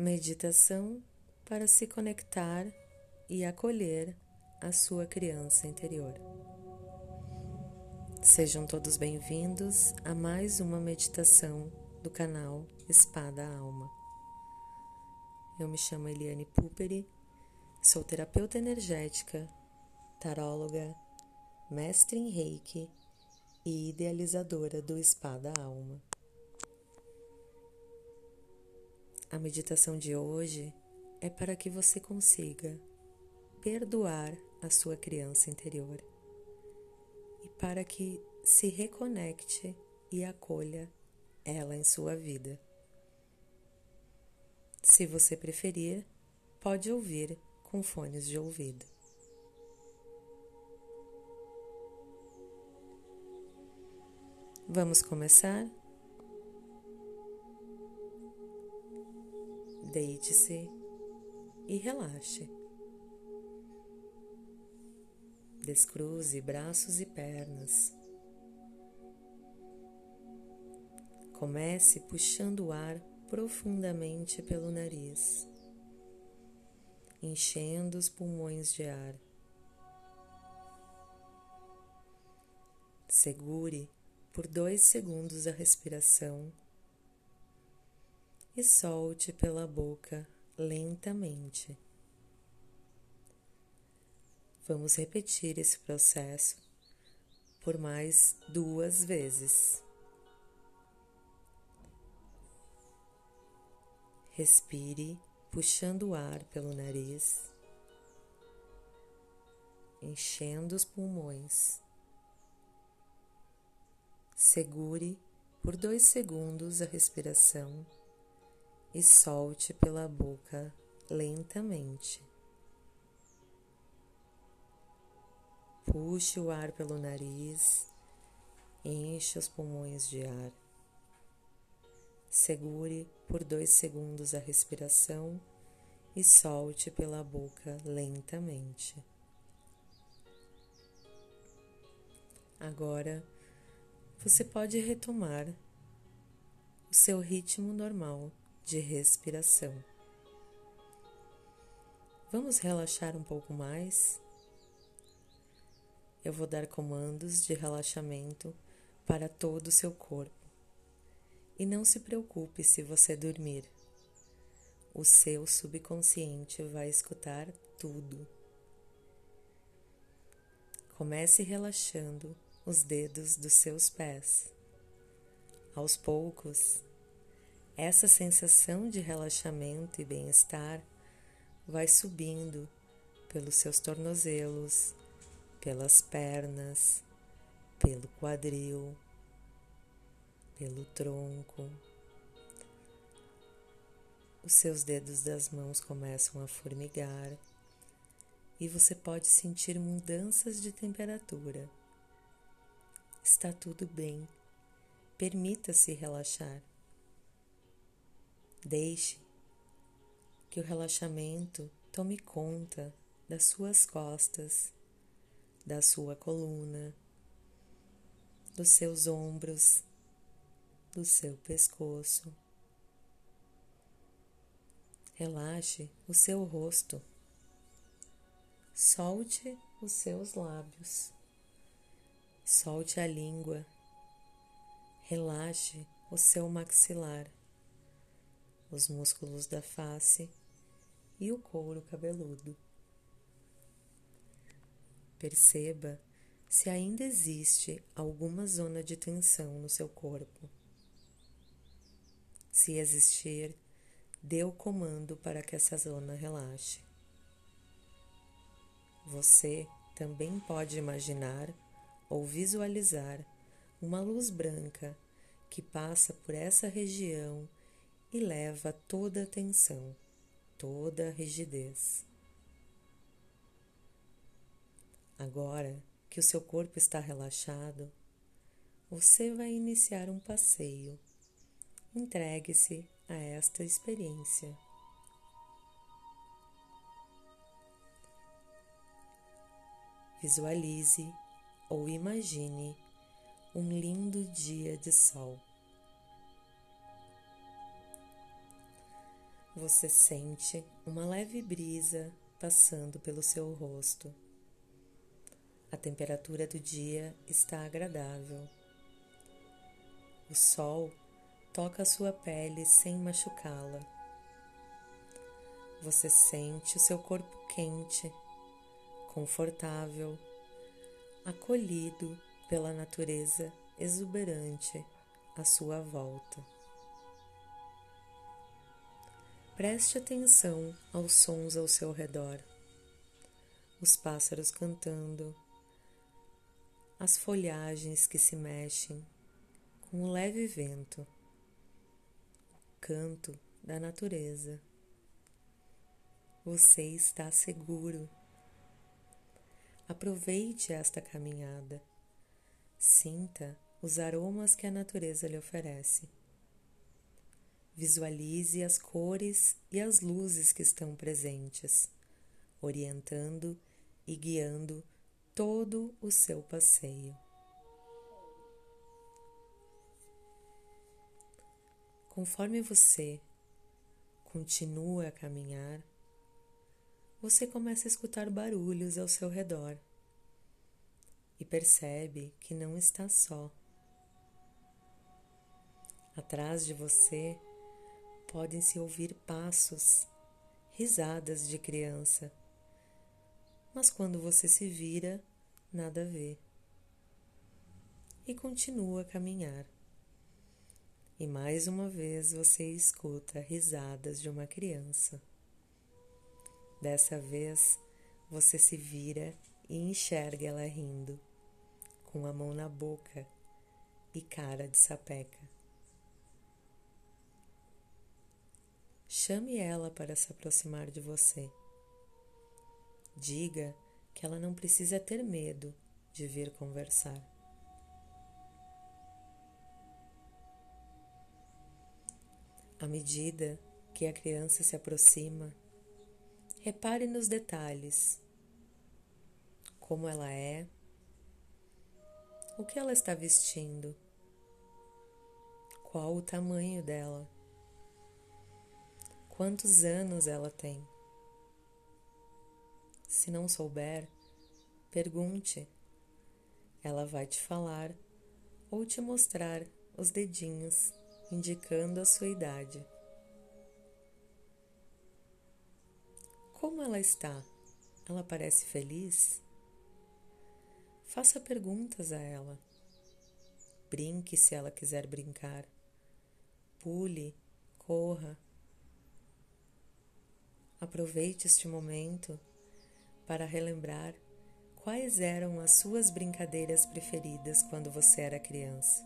Meditação para se conectar e acolher a sua criança interior. Sejam todos bem-vindos a mais uma meditação do canal Espada Alma. Eu me chamo Eliane Puperi, sou terapeuta energética, taróloga, mestre em reiki e idealizadora do Espada Alma. A meditação de hoje é para que você consiga perdoar a sua criança interior e para que se reconecte e acolha ela em sua vida. Se você preferir, pode ouvir com fones de ouvido. Vamos começar? Deite-se e relaxe. Descruze braços e pernas. Comece puxando o ar profundamente pelo nariz, enchendo os pulmões de ar. Segure por dois segundos a respiração e solte pela boca lentamente. Vamos repetir esse processo por mais duas vezes. Respire puxando o ar pelo nariz, enchendo os pulmões. Segure por dois segundos a respiração e solte pela boca lentamente. Puxe o ar pelo nariz, enche os pulmões de ar. Segure por dois segundos a respiração e solte pela boca lentamente. Agora você pode retomar o seu ritmo normal de respiração. Vamos relaxar um pouco mais? Eu vou dar comandos de relaxamento para todo o seu corpo. E não se preocupe se você dormir. O seu subconsciente vai escutar tudo. Comece relaxando os dedos dos seus pés. Aos poucos, essa sensação de relaxamento e bem-estar vai subindo pelos seus tornozelos, pelas pernas, pelo quadril, pelo tronco. Os seus dedos das mãos começam a formigar e você pode sentir mudanças de temperatura. Está tudo bem. Permita-se relaxar. Deixe que o relaxamento tome conta das suas costas, da sua coluna, dos seus ombros, do seu pescoço. Relaxe o seu rosto. Solte os seus lábios. Solte a língua. Relaxe o seu maxilar os músculos da face e o couro cabeludo. Perceba se ainda existe alguma zona de tensão no seu corpo. Se existir, dê o comando para que essa zona relaxe. Você também pode imaginar ou visualizar uma luz branca que passa por essa região e leva toda a tensão, toda a rigidez. Agora que o seu corpo está relaxado, você vai iniciar um passeio. Entregue-se a esta experiência. Visualize ou imagine um lindo dia de sol. Você sente uma leve brisa passando pelo seu rosto. A temperatura do dia está agradável. O sol toca a sua pele sem machucá-la. Você sente o seu corpo quente, confortável, acolhido pela natureza exuberante à sua volta. Preste atenção aos sons ao seu redor, os pássaros cantando, as folhagens que se mexem com um leve vento, o canto da natureza. Você está seguro. Aproveite esta caminhada. Sinta os aromas que a natureza lhe oferece. Visualize as cores e as luzes que estão presentes, orientando e guiando todo o seu passeio. Conforme você continua a caminhar, você começa a escutar barulhos ao seu redor e percebe que não está só. Atrás de você podem-se ouvir passos, risadas de criança. Mas quando você se vira, nada vê. E continua a caminhar. E mais uma vez você escuta risadas de uma criança. Dessa vez você se vira e enxerga ela rindo, com a mão na boca e cara de sapeca. Chame ela para se aproximar de você. Diga que ela não precisa ter medo de vir conversar. À medida que a criança se aproxima, repare nos detalhes: como ela é, o que ela está vestindo, qual o tamanho dela. Quantos anos ela tem? Se não souber, pergunte. Ela vai te falar ou te mostrar os dedinhos indicando a sua idade. Como ela está? Ela parece feliz? Faça perguntas a ela. Brinque se ela quiser brincar. Pule, corra Aproveite este momento para relembrar quais eram as suas brincadeiras preferidas quando você era criança.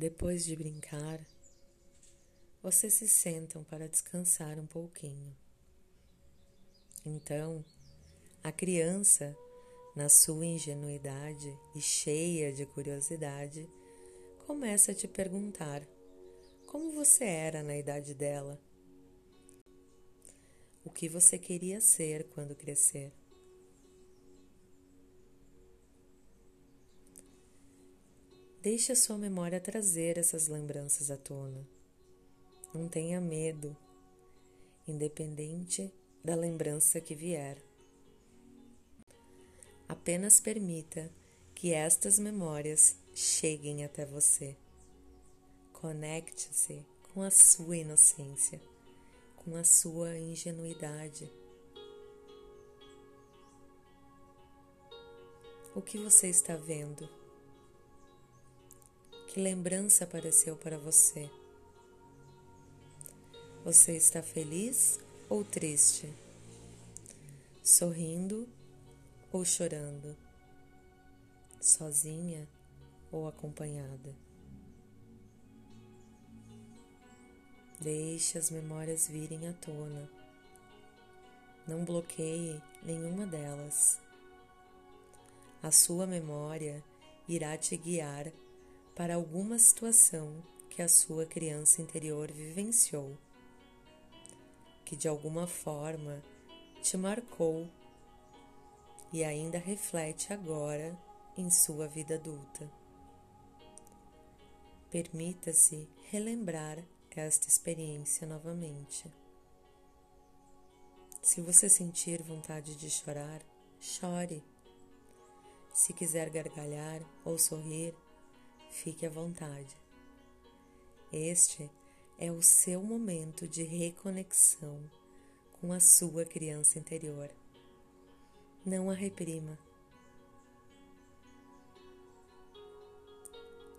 Depois de brincar, vocês se sentam para descansar um pouquinho. Então, a criança, na sua ingenuidade e cheia de curiosidade, começa a te perguntar como você era na idade dela, o que você queria ser quando crescer. Deixe a sua memória trazer essas lembranças à tona. Não tenha medo, independente da lembrança que vier. Apenas permita que estas memórias cheguem até você. Conecte-se com a sua inocência, com a sua ingenuidade. O que você está vendo? Que lembrança apareceu para você? Você está feliz ou triste? sorrindo ou chorando, sozinha ou acompanhada. Deixe as memórias virem à tona. Não bloqueie nenhuma delas. A sua memória irá te guiar para alguma situação que a sua criança interior vivenciou, que de alguma forma te marcou e ainda reflete agora em sua vida adulta. Permita-se relembrar esta experiência novamente. Se você sentir vontade de chorar, chore. Se quiser gargalhar ou sorrir, fique à vontade. Este é o seu momento de reconexão com a sua criança interior. Não a reprima.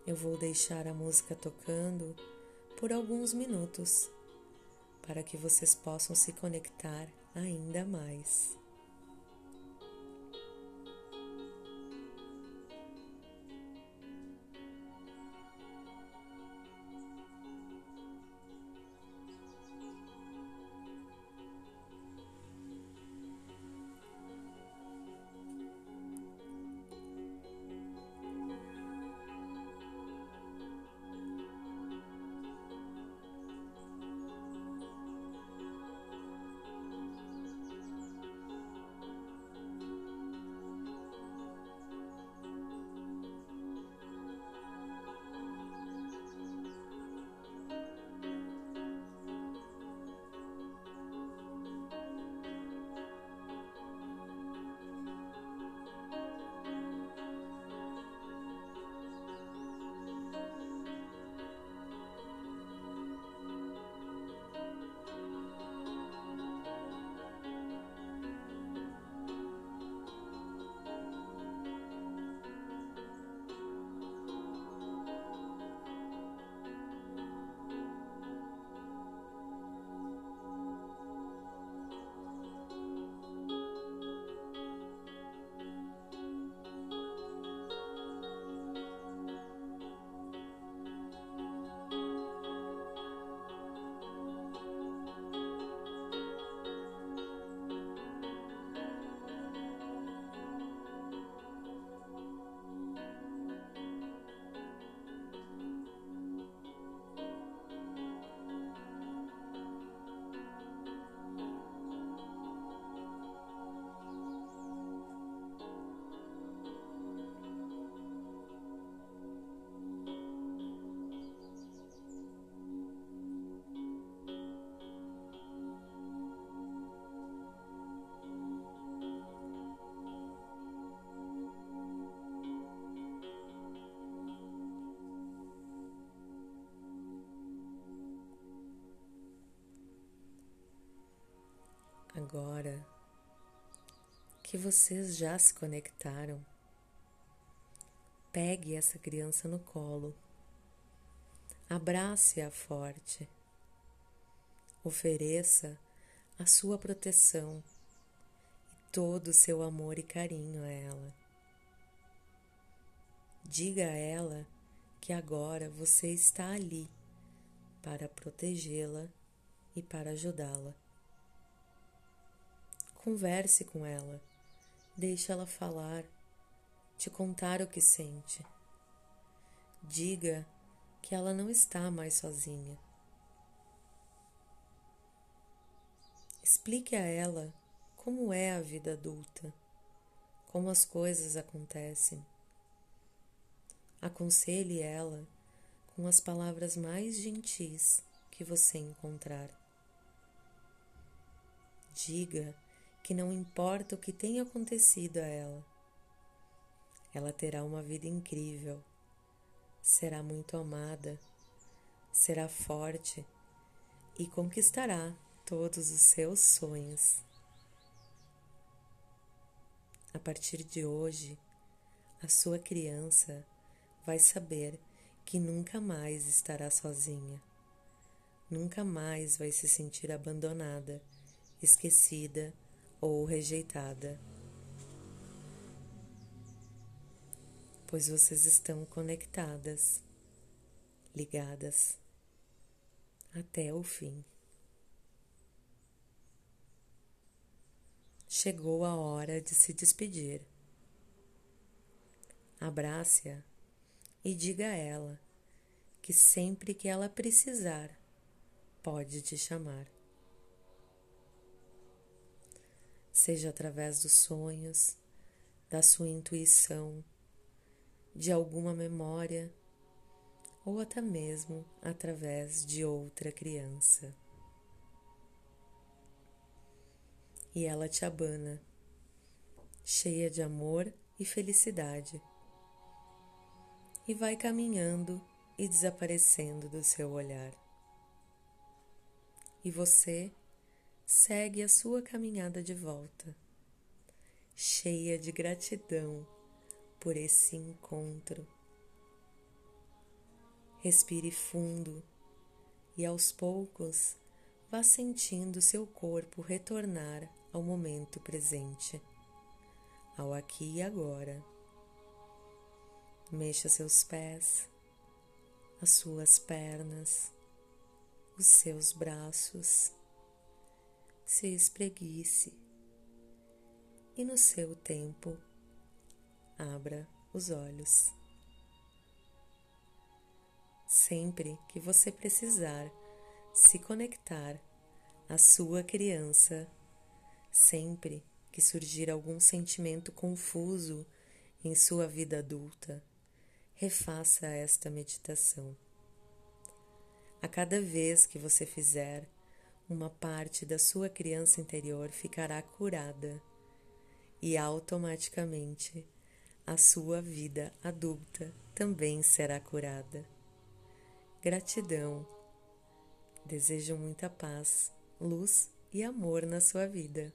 Eu vou deixar a música tocando por alguns minutos para que vocês possam se conectar ainda mais. Que vocês já se conectaram, pegue essa criança no colo, abrace-a forte, ofereça a sua proteção e todo o seu amor e carinho a ela. Diga a ela que agora você está ali para protegê-la e para ajudá-la. Converse com ela, deixe ela falar, te contar o que sente. Diga que ela não está mais sozinha. Explique a ela como é a vida adulta, como as coisas acontecem. Aconselhe ela com as palavras mais gentis que você encontrar. Diga que não importa o que tenha acontecido a ela, ela terá uma vida incrível, será muito amada, será forte e conquistará todos os seus sonhos. A partir de hoje, a sua criança vai saber que nunca mais estará sozinha, nunca mais vai se sentir abandonada, esquecida ou rejeitada. Pois vocês estão conectadas, ligadas até o fim. Chegou a hora de se despedir. Abrace-a e diga a ela que sempre que ela precisar, pode te chamar. Seja através dos sonhos, da sua intuição, de alguma memória ou até mesmo através de outra criança. E ela te abana, cheia de amor e felicidade, e vai caminhando e desaparecendo do seu olhar. E você segue a sua caminhada de volta, cheia de gratidão por esse encontro. Respire fundo e aos poucos vá sentindo seu corpo retornar ao momento presente, ao aqui e agora. Mexa seus pés, as suas pernas, os seus braços, se espreguice e no seu tempo abra os olhos. Sempre que você precisar se conectar à sua criança, sempre que surgir algum sentimento confuso em sua vida adulta, refaça esta meditação. A cada vez que você fizer, uma parte da sua criança interior ficará curada e automaticamente a sua vida adulta também será curada. Gratidão. Desejo muita paz, luz e amor na sua vida.